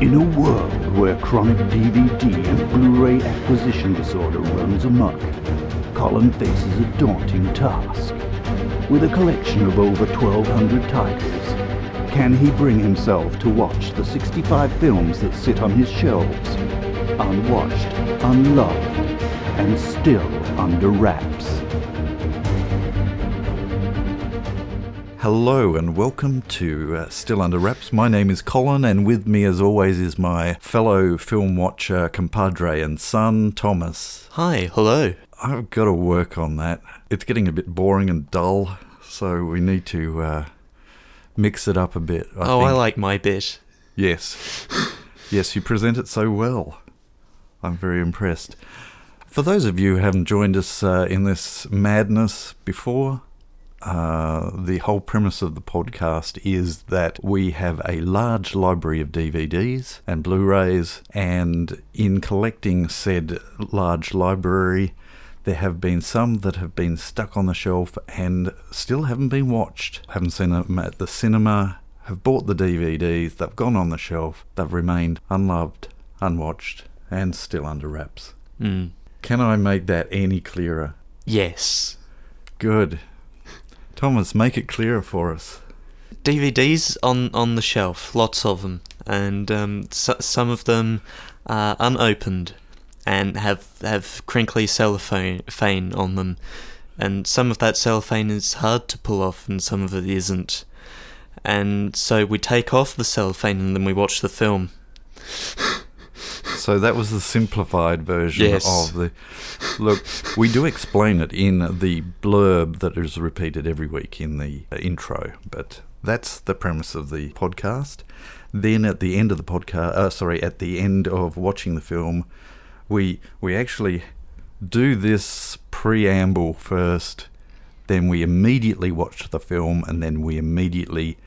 In a world where chronic DVD and Blu-ray acquisition disorder runs amok, Colin faces a daunting task. With a collection of over 1,200 titles, can he bring himself to watch the 65 films that sit on his shelves, unwatched, unloved, and still under wraps? Hello and welcome to uh, Still Under Wraps. My name is Colin, and with me, as always, is my fellow film watcher, compadre, and son, Thomas. Hi, hello. I've got to work on that. It's getting a bit boring and dull, so we need to uh, mix it up a bit. I oh, I like my bit. Yes. yes, you present it so well. I'm very impressed. For those of you who haven't joined us uh, in this madness before, uh, the whole premise of the podcast is that we have a large library of DVDs and Blu rays, and in collecting said large library, there have been some that have been stuck on the shelf and still haven't been watched. Haven't seen them at the cinema, have bought the DVDs, they've gone on the shelf, they've remained unloved, unwatched, and still under wraps. Mm. Can I make that any clearer? Yes. Good. Thomas, make it clearer for us. DVDs on, on the shelf, lots of them, and um, s- some of them are unopened and have have crinkly cellophane on them, and some of that cellophane is hard to pull off, and some of it isn't. And so we take off the cellophane and then we watch the film. So that was the simplified version Yes. of the. Look, we do explain it in the blurb that is repeated every week in the uh, intro, but that's the premise of the podcast. Then at the end of the podcast, uh, sorry, at the end of watching the film, we we actually do this preamble first. Then we immediately watch the film, and then we immediately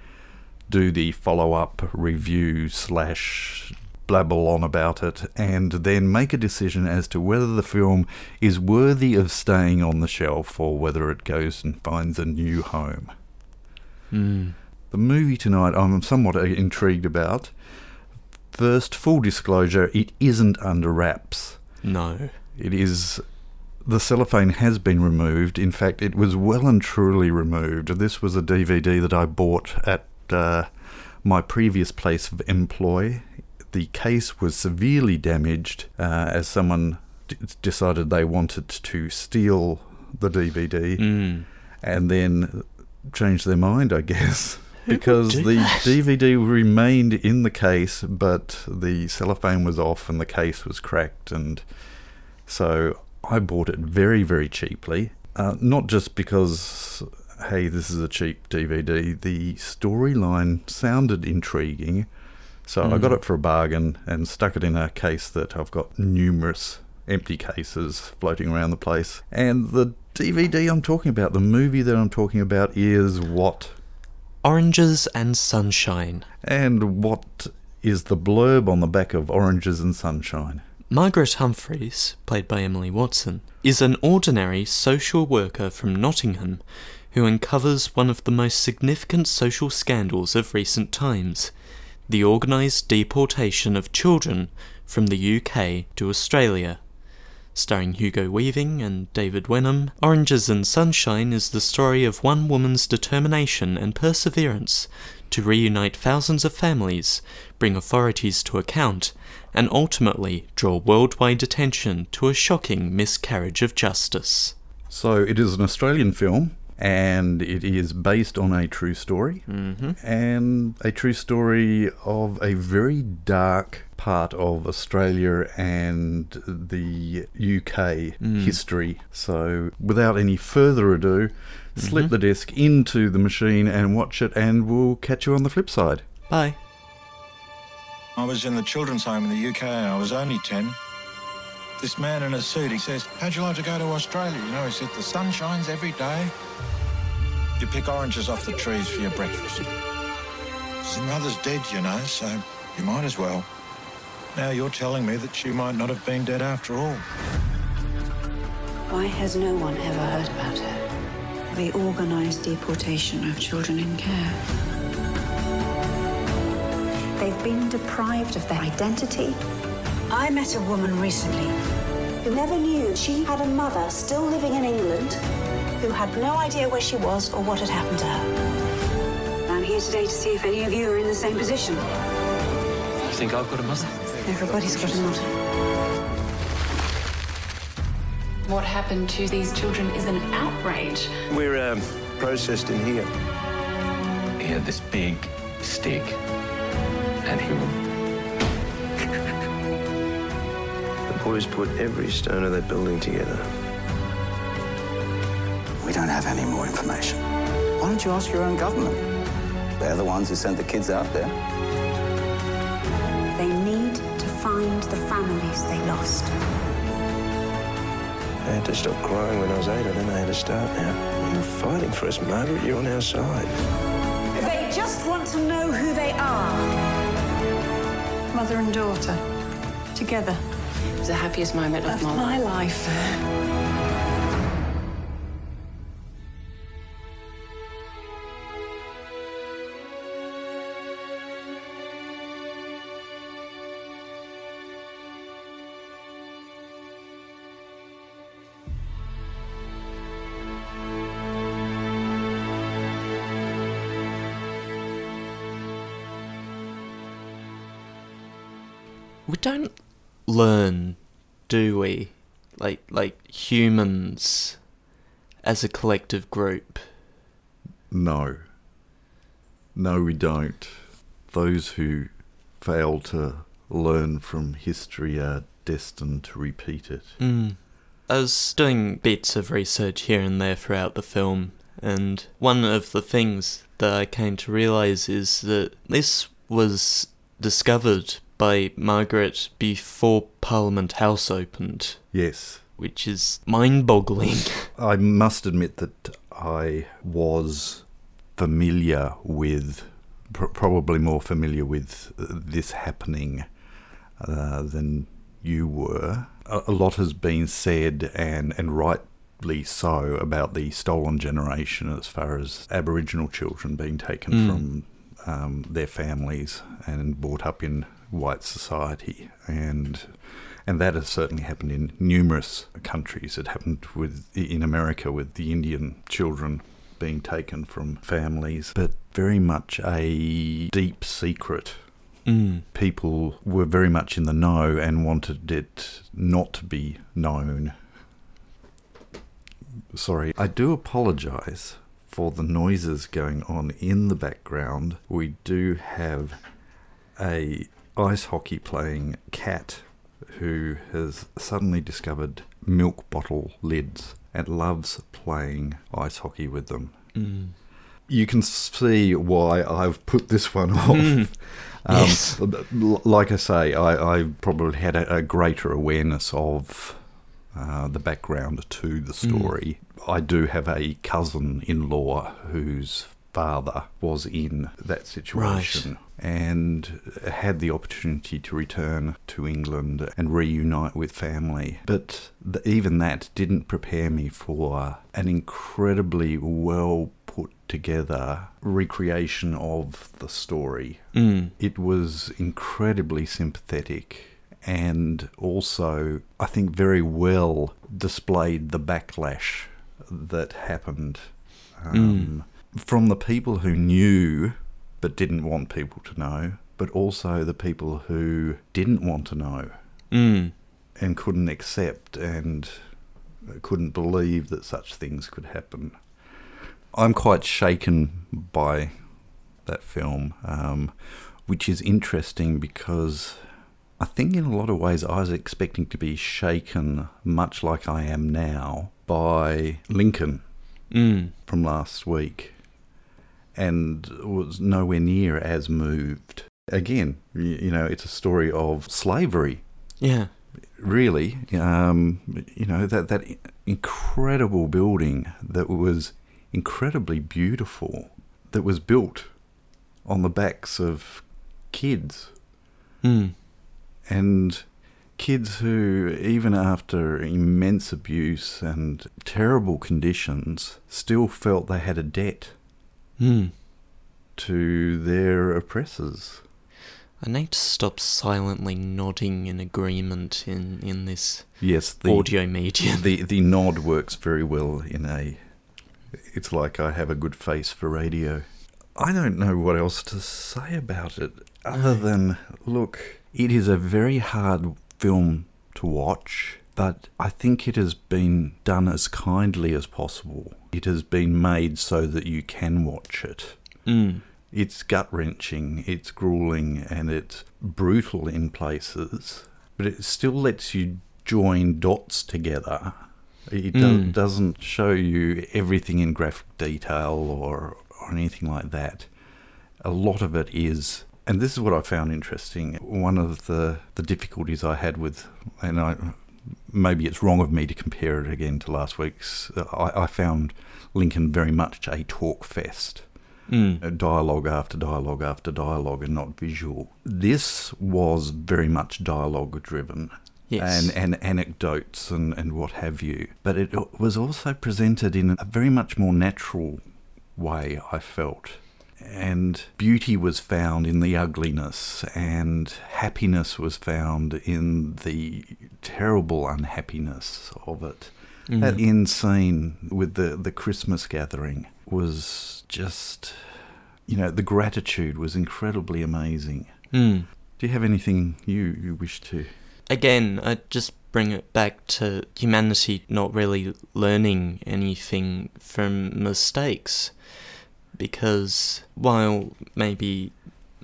do the follow up review slash blabble on about it and then make a decision as to whether the film is worthy of staying on the shelf or whether it goes and finds a new home. Mm. The movie tonight I'm somewhat intrigued about. First, full disclosure, it isn't under wraps. No. It is. The cellophane has been removed. In fact, it was well and truly removed. This was a DVD that I bought at uh, my previous place of employ. The case was severely damaged uh, as someone d- decided they wanted to steal the DVD Mm. and then changed their mind, I guess. Because the that? DVD remained in the case, but the cellophane was off and the case was cracked, and so I bought it very, very cheaply. Uh, not just because, hey, this is a cheap DVD. The storyline sounded intriguing, so I got Mm. it for a bargain and stuck it in a case that I've got numerous empty cases floating around the place. And the DVD I'm talking about, the movie that I'm talking about, is what? Oranges and sunshine. And what is the blurb on the back of Oranges and Sunshine? Margaret Humphreys, played by Emily Watson, is an ordinary social worker from Nottingham who uncovers one of the most significant social scandals of recent times the organised deportation of children from the UK to Australia. Starring Hugo Weaving and David Wenham, Oranges and Sunshine is the story of one woman's determination and perseverance to reunite thousands of families, bring authorities to account, and ultimately draw worldwide attention to a shocking miscarriage of justice. So it is an Australian film, and it is based on a true story, Mm-hmm. and a true story of a very dark part of Australia and the UK Mm. history. So without any further ado, slip the disc into the machine and watch it, and we'll catch you on the flip side. Bye. I was in the children's home in the UK. I was only 10. This man in a suit, he says, How'd you like to go to Australia? You know, he said, The sun shines every day. You pick oranges off the trees for your breakfast. His mother's dead, you know, so you might as well. Now you're telling me that she might not have been dead after all. Why has no one ever heard about her? The organised deportation of children in care. They've been deprived of their identity. I met a woman recently who never knew she had a mother still living in England who had no idea where she was or what had happened to her. I'm here today to see if any of you are in the same position. You think I've got a mother? Everybody's got a mother. What happened to these children is an outrage. We're um, processed in here. He had this big stick, and he The boys put every stone of that building together. We don't have any more information. Why don't you ask your own government? They're the ones who sent the kids out there. They need to find the families they lost. I had to stop crying when I was eight, and then I had to start now. You're fighting for us, Margaret. You're on our side. They just want to know who they are. Mother and daughter, together. It was the happiest moment of Of my, my life. life. We don't learn, do we? Like like humans as a collective group. No. No, we don't. Those who fail to learn from history are destined to repeat it. Mm. I was doing bits of research here and there throughout the film, and one of the things that I came to realize is that this was discovered by Margaret before Parliament House opened, Yes. which is mind boggling. I must admit that I was familiar with, pr- probably more familiar with uh, this happening uh, than you were. A, a lot has been said, and, and rightly so, about the stolen generation as far as Aboriginal children being taken Mm. from um, their families and brought up in white society. And and that has certainly happened in numerous countries. It happened with in America with the Indian children being taken from families, but very much a deep secret. Mm. People were very much in the know and wanted it not to be known. Sorry, I do apologise for the noises going on in the background. We do have a ice hockey playing cat who has suddenly discovered milk bottle lids and loves playing ice hockey with them. Mm. You can see why I've put this one off. Mm. Um, Yes. Like I say, I, I probably had a, a greater awareness of uh, the background to the story. I do have a cousin in law whose father was in that situation and had the opportunity to return to England and reunite with family. But th- even that didn't prepare me for an incredibly well put together recreation of the story. Mm. It was incredibly sympathetic and also, I think, very well displayed the backlash that happened um, from the people who knew but didn't want people to know, but also the people who didn't want to know Mm. and couldn't accept and couldn't believe that such things could happen. I'm quite shaken by that film, um, which is interesting because I think in a lot of ways I was expecting to be shaken, much like I am now, by Lincoln Mm. from last week and was nowhere near as moved. Again, you know, it's a story of slavery Yeah. really, um, you know, that, that incredible building that was incredibly beautiful, that was built on the backs of kids. Mm. And kids who, even after immense abuse and terrible conditions, still felt they had a debt Mm. to their oppressors. I need to stop silently nodding in agreement in, in this Yes, the audio medium. The the nod works very well in a. It's like I have a good face for radio. I don't know what else to say about it other than look, it is a very hard film to watch, but I think it has been done as kindly as possible. It has been made so that you can watch it. Mm. It's gut wrenching, it's grueling, and it's brutal in places, but it still lets you join dots together. It do- Mm. doesn't show you everything in graphic detail or, or anything like that. A lot of it is, and this is what I found interesting. One of the, the difficulties I had with, and I maybe it's wrong of me to compare it again to last week's. I, I found Lincoln very much a talk fest Mm. dialogue after dialogue after dialogue and not visual. This was very much dialogue driven. Yes. And, and anecdotes and, and what have you. But it was also presented in a very much more natural way, I felt. And beauty was found in the ugliness, and happiness was found in the terrible unhappiness of it. Mm. That end scene with the, the Christmas gathering was just, you know, the gratitude was incredibly amazing. Mm. Do you have anything you, you wish to? Again, I just bring it back to humanity not really learning anything from mistakes. Because while maybe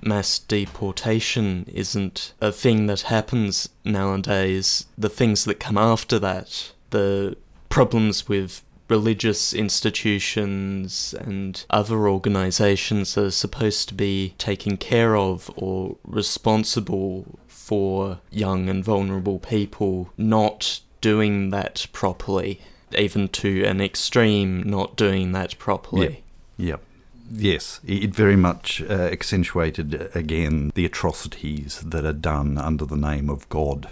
mass deportation isn't a thing that happens nowadays, the things that come after that, the problems with religious institutions and other organizations that are supposed to be taking care of or responsible for young and vulnerable people not doing that properly, even to an extreme not doing that properly. Yep. Yes, it very much uh, accentuated uh, again the atrocities that are done under the name of God.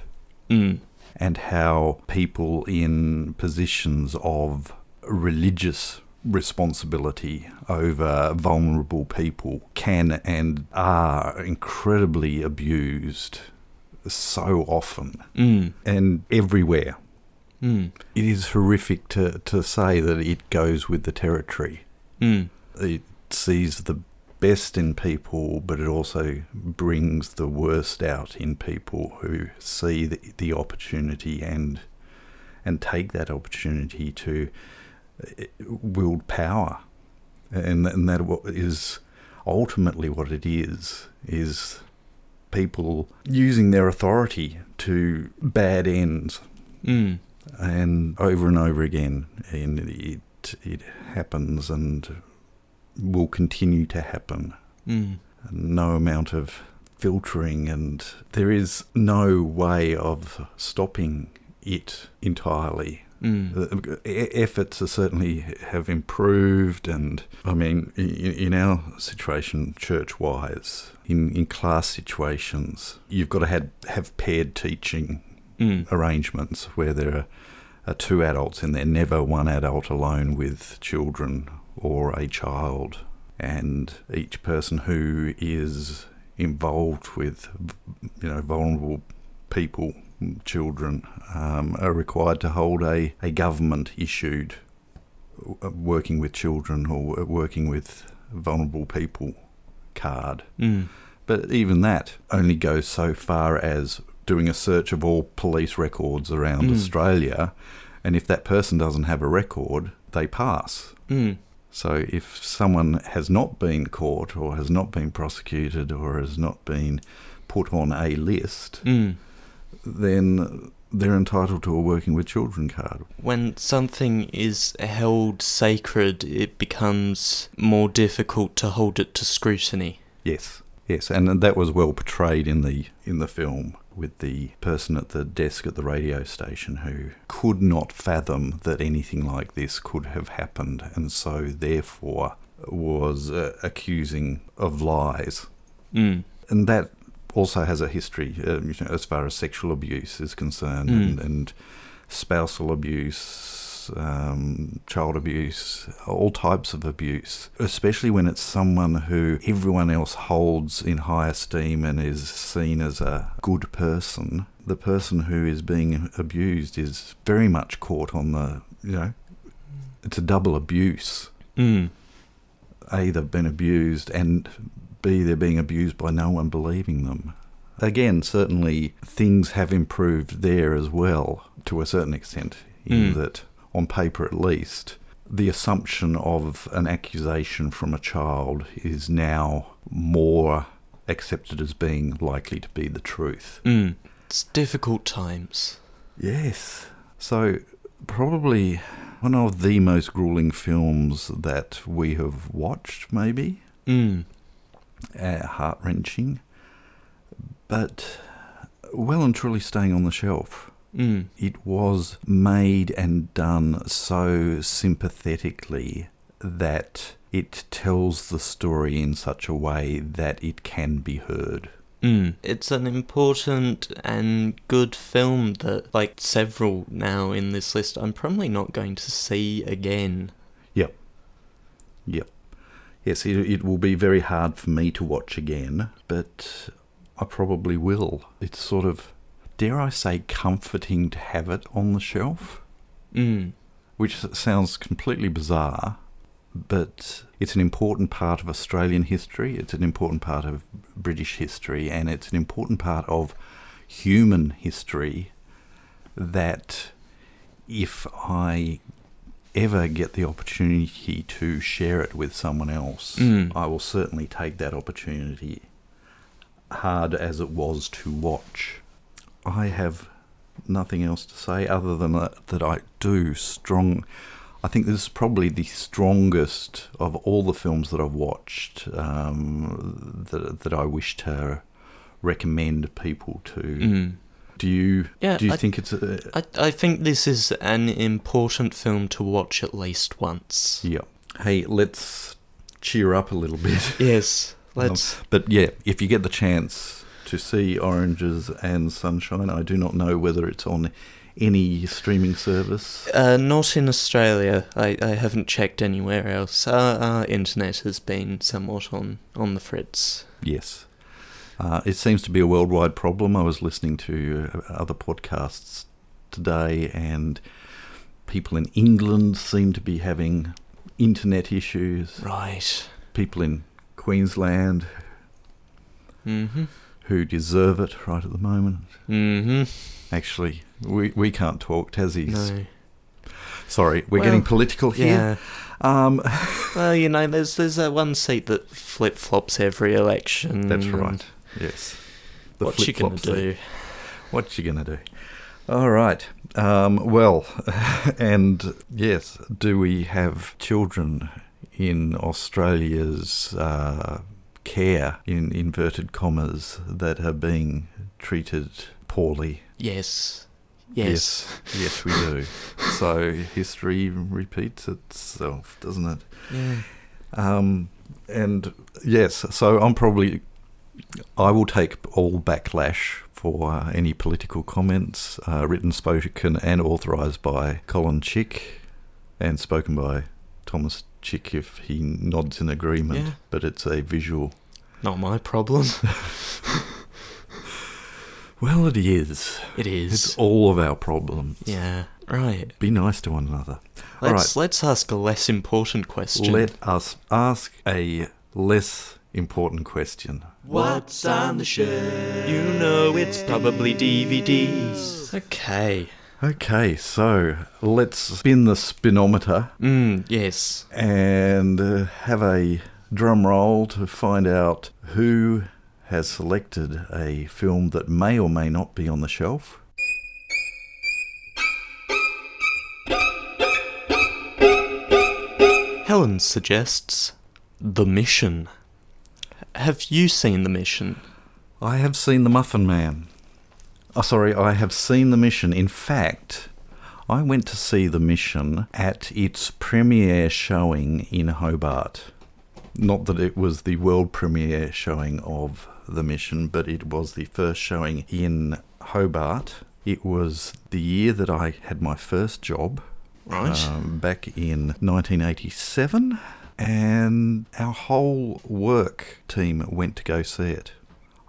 Mm. And how people in positions of religious responsibility over vulnerable people can and are incredibly abused so often Mm. and everywhere. Mm. It is horrific to, to say that it goes with the territory. Mm. It sees the best in people, but it also brings the worst out in people who see the, the opportunity and and take that opportunity to uh, wield power, and and that is ultimately what it is is people using their authority to bad ends Mm. and over and over again, and it it happens and will continue to happen. Mm. No amount of filtering, and there is no way of stopping it entirely. Mm. Efforts are certainly have improved, and I mean, in, in our situation, church-wise, in, in class situations, you've got to have, have paired teaching Mm. arrangements where there are, are two adults in there, never one adult alone with children or a child, and each person who is involved with, you know, vulnerable people, children, um, are required to hold a, a government issued uh, working with children or working with vulnerable people card. Mm. But even that only goes so far as doing a search of all police records around Mm. Australia, and if that person doesn't have a record, they pass. Mm. So if someone has not been caught or has not been prosecuted or has not been put on a list, Mm. then they're entitled to a working with children card. When something is held sacred, it becomes more difficult to hold it to scrutiny. Yes, yes, and that was well portrayed in the in the film with the person at the desk at the radio station who could not fathom that anything like this could have happened, and so therefore was uh, accusing of lies, Mm. and that also has a history uh, you know, as far as sexual abuse is concerned, Mm. and, and spousal abuse abuse, um, child abuse, all types of abuse, especially when it's someone who everyone else holds in high esteem and is seen as a good person. The person who is being abused is very much caught on the, you know, it's a double abuse. Mm. A, they've been abused, and B, they're being abused by no one believing them. Again, certainly things have improved there as well to a certain extent, in Mm. that, on paper at least, the assumption of an accusation from a child is now more accepted as being likely to be the truth. Mm. It's difficult times. Yes. So, probably one of the most grueling films that we have watched, maybe. Mm. Uh, Heart wrenching. But well and truly staying on the shelf. Mm. It was made and done so sympathetically that it tells the story in such a way that it can be heard. Mm. It's an important and good film that, like several now in this list, I'm probably not going to see again. Yep. Yep. Yes, it, it will be very hard for me to watch again, but I probably will. It's sort of, dare I say, comforting to have it on the shelf, Mm. which sounds completely bizarre, but it's an important part of Australian history, it's an important part of British history, and it's an important part of human history that if I ever get the opportunity to share it with someone else, Mm. I will certainly take that opportunity, hard as it was to watch. I have nothing else to say other than that, that I do strong. I think this is probably the strongest of all the films that I've watched um, that that I wish to recommend people to. Mm. Do you? Yeah, Do you I- think it's a? I, I think this is an important film to watch at least once. Yeah. Hey, let's cheer up a little bit. Yes, let's. Um, but yeah, if you get the chance to see Oranges and Sunshine, I do not know whether it's on any streaming service. Uh, not in Australia. I, I haven't checked anywhere else. Our, our internet has been somewhat on, on the fritz. Yes. Uh, it seems to be a worldwide problem. I was listening to uh, other podcasts today, and people in England seem to be having internet issues. Right. People in Queensland Mm-hmm. Who deserve it right at the moment. Mm-hmm. Actually, we, we can't talk, Tassie's. No. Sorry, we're Well, getting political here. Yeah. well, you know, there's there's that one seat that flip flops every election. That's right. Yes. The What's she gonna do? seat. What's she gonna do? All right. Um, well, and yes, do we have children in Australia's uh, care, in inverted commas, that are being treated poorly? Yes. Yes. Yes, yes, we do. so history repeats itself, doesn't it? Yeah. Um, and yes, so I'm probably, I will take all backlash for uh, any political comments uh, written, spoken, and authorised by Colin Chick, and spoken by Thomas Chick if he nods in agreement. Yeah. But it's a visual. Not my problem. Well, it is. It is. It's all of our problems. yeah. Right. Be nice to one another. all right. Let's let's ask a less important question. Let us ask a less important question. What's on the shelf? You know it's probably DVDs. Okay. Okay, so let's spin the spinometer Mm, yes. and uh, have a drum roll to find out who has selected a film that may or may not be on the shelf. Helen suggests The Mission. Have you seen The Mission? I have seen The Muffin Man. Oh, sorry, I have seen The Mission. In fact, I went to see The Mission at its premiere showing in Hobart. Not that it was the world premiere showing of The Mission, but it was the first showing in Hobart. It was the year that I had my first job. Right. um, back in 1987, and our whole work team went to go see it.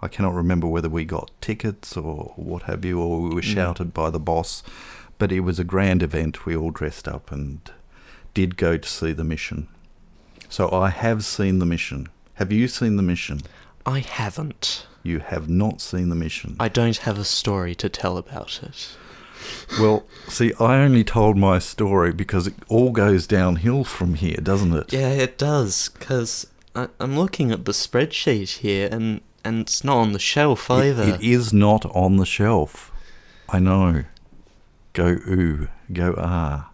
I cannot remember whether we got tickets or what have you, or we were Mm. shouted by the boss, but it was a grand event. We all dressed up and did go to see the mission. So I have seen the mission. Have you seen the mission? I haven't. You have not seen the mission. I don't have a story to tell about it. Well, see, I only told my story because it all goes downhill from here, doesn't it? Yeah, it does, because I'm looking at the spreadsheet here and, and it's not on the shelf It- either. it is not on the shelf. I know. Go ooh, go ah.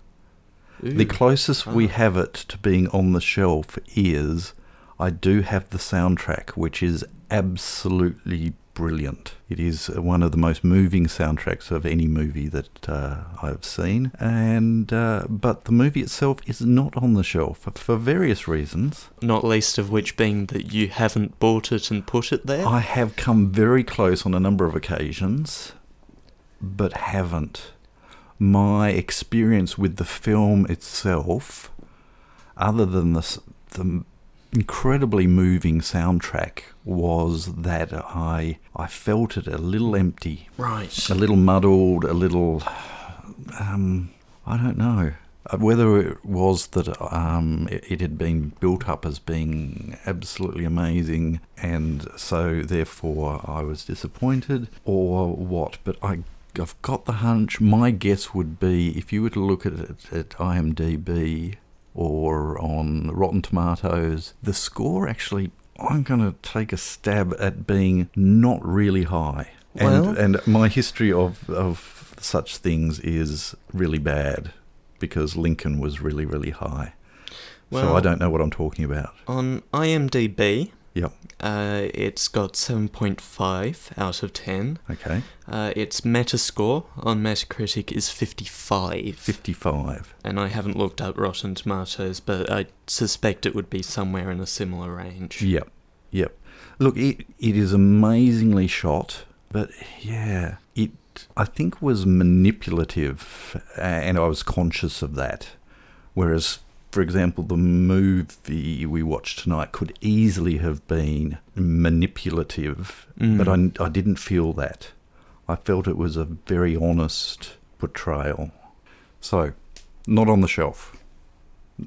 The Ooh, closest we ah. have it to being on the shelf is I do have the soundtrack, which is absolutely brilliant. It is one of the most moving soundtracks of any movie that uh, I've seen, and uh, but the movie itself is not on the shelf for various reasons. Not least of which being that you haven't bought it and put it there. I have come very close on a number of occasions, but haven't. My experience with the film itself, other than the, the incredibly moving soundtrack, was that I I felt it a little empty, Right. a little muddled, a little um, I don't know. Uh, Whether it was that um, it, it had been built up as being absolutely amazing, and so therefore I was disappointed, or what, but I, I've got the hunch. My guess would be if you were to look at it at IMDb or on Rotten Tomatoes, the score actually, I'm going to take a stab at being not really high. Well- And, and my history of, of such things is really bad because Lincoln was really, really high. so I don't know what I'm talking about. On IMDb, Yep. uh, it's got 7.5 out of 10. Okay. Uh, its Metascore on Metacritic is 55. 55. And I haven't looked up Rotten Tomatoes, but I suspect it would be somewhere in a similar range. Yep. Yep. Look, it, it is amazingly shot, but yeah, it I think was manipulative, and I was conscious of that. Whereas, for example, the movie we watched tonight could easily have been manipulative, but I, I didn't feel that. I felt it was a very honest portrayal. So, not on the shelf.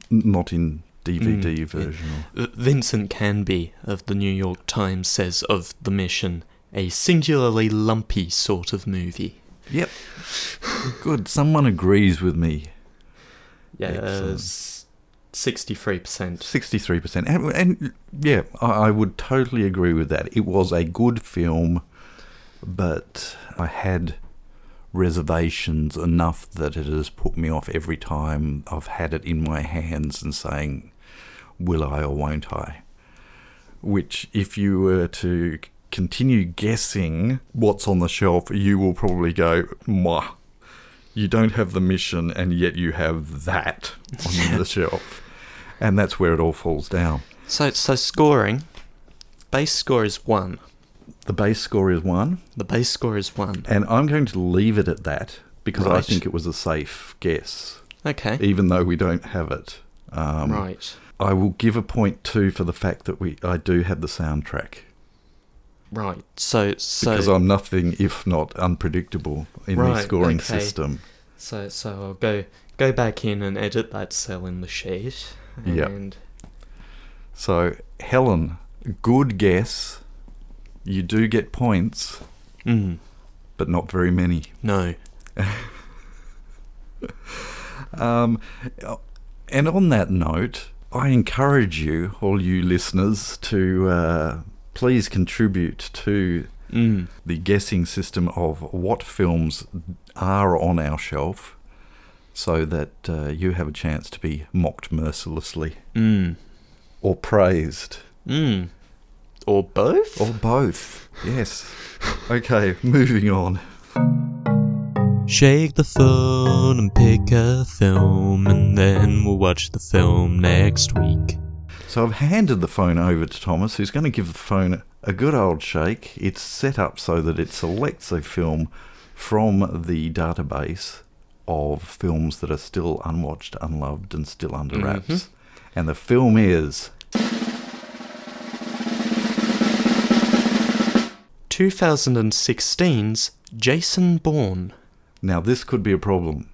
Not in DVD Mm. version. or- Uh, Vincent Canby of the New York Times says of The Mission, a singularly lumpy sort of movie. Yep. Good. Someone agrees with me. Yeah, Excellent. S- 63%. 63%. And, and yeah, I, I would totally agree with that. It was a good film, but I had reservations enough that it has put me off every time I've had it in my hands and saying, will I or won't I? Which, if you were to continue guessing what's on the shelf, you will probably go, Mwah. You don't have the mission, and yet you have that on the shelf. And that's where it all falls down. So, so scoring, base score is 1. The base score is one, The base score is 1. and I'm going to leave it at that because I think it was a safe guess, Okay. even though we don't have it. Um, right. I will give a point two for the fact that we I do have the soundtrack Right. So, so because I'm nothing if not unpredictable in the Right, scoring okay. system. So, so I'll go go back in and edit that cell in the sheet. Yep. So Helen, good guess. You do get points, mm, but not very many. no. Um, and on that note, I encourage you, all you listeners, to uh, please contribute to Mm. the guessing system of what films are on our shelf so that uh, you have a chance to be mocked mercilessly Mm. or praised. Mm. Or both? Or both. Yes. Okay, moving on. Shake the phone and pick a film, and then we'll watch the film next week. So I've handed the phone over to Thomas, who's going to give the phone a good old shake. It's set up so that it selects a film from the database of films that are still unwatched, unloved, and still under wraps. Mhm. And the film is 2016's Jason Bourne. now this could be a problem.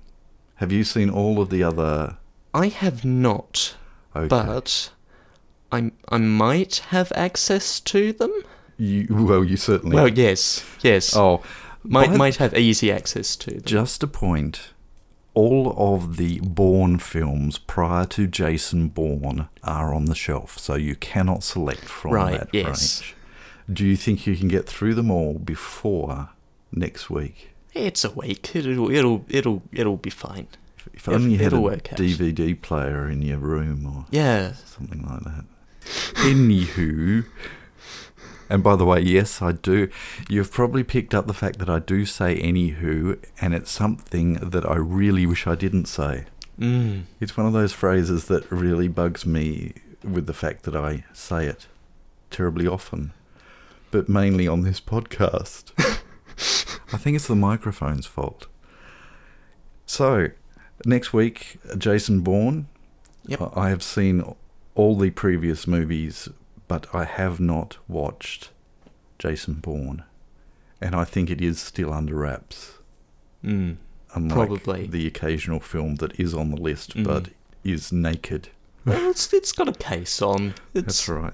Have you seen all of the other? I have not, Okay. but I I might have access to them. You, well, you certainly. Well, yes, yes. Oh, might might have easy access to them. Just a point. All of the Bourne films prior to Jason Bourne are on the shelf, so you cannot select from Right, that yes. range. Do you think you can get through them all before next week? It's a week. It'll it'll it'll it'll be fine. If only you had a. DVD player in your room or Yeah. something like that. Anywho, and by the way, yes, I do. You've probably picked up the fact that I do say anywho, and it's something that I really wish I didn't say. Mm. It's one of those phrases that really bugs me with the fact that I say it terribly often, but mainly on this podcast. I think it's the microphone's fault. So, next week, Jason Bourne. Yep. I have seen all the previous movies, but I have not watched Jason Bourne. And I think it is still under wraps. Mm. Unlike Probably. the occasional film that is on the list Mm. but is naked. Well, it's it's got a case on. It's, That's right.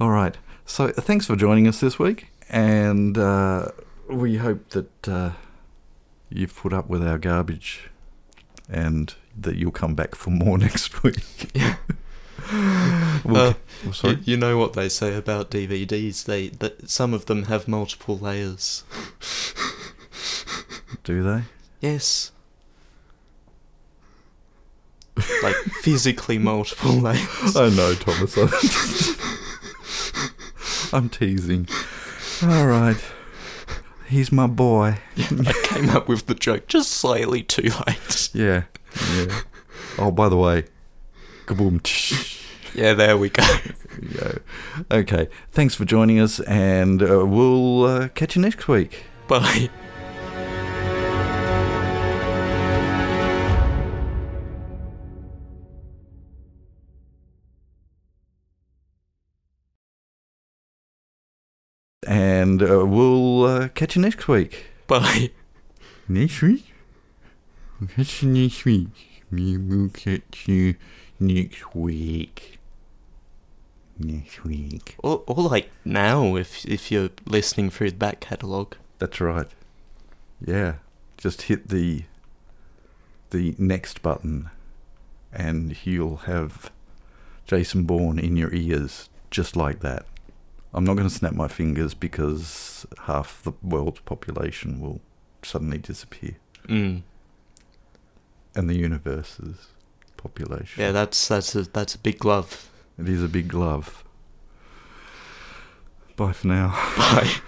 All right. So thanks for joining us this week, and uh, we hope that uh, you've put up with our garbage, and that you'll come back for more next week. Yeah. We'll- Uh, oh, sorry? You, you know what they say about DVDs? They that some of them have multiple layers. Do they? Yes. Like physically multiple layers. I know, Thomas. I'm teasing. All right. He's my boy. I came up with the joke just slightly too late. Yeah. Yeah. Oh, by the way, kaboom. Yeah, there we go. Yeah. Okay. Thanks for joining us, and uh, we'll uh, catch you next week. Bye. And uh, we'll uh, catch you next week. Bye. Next week? Catch you next week. We will catch you next week. Next week. Or, or like now, if if you're listening through the back catalogue. That's right. Yeah. Just hit the the next button and you'll have Jason Bourne in your ears just like that. I'm not going to snap my fingers because half the world's population will suddenly disappear Mm. and the universe's population. Yeah, that's that's a that's a big glove. It is a big glove. Bye for now. Bye.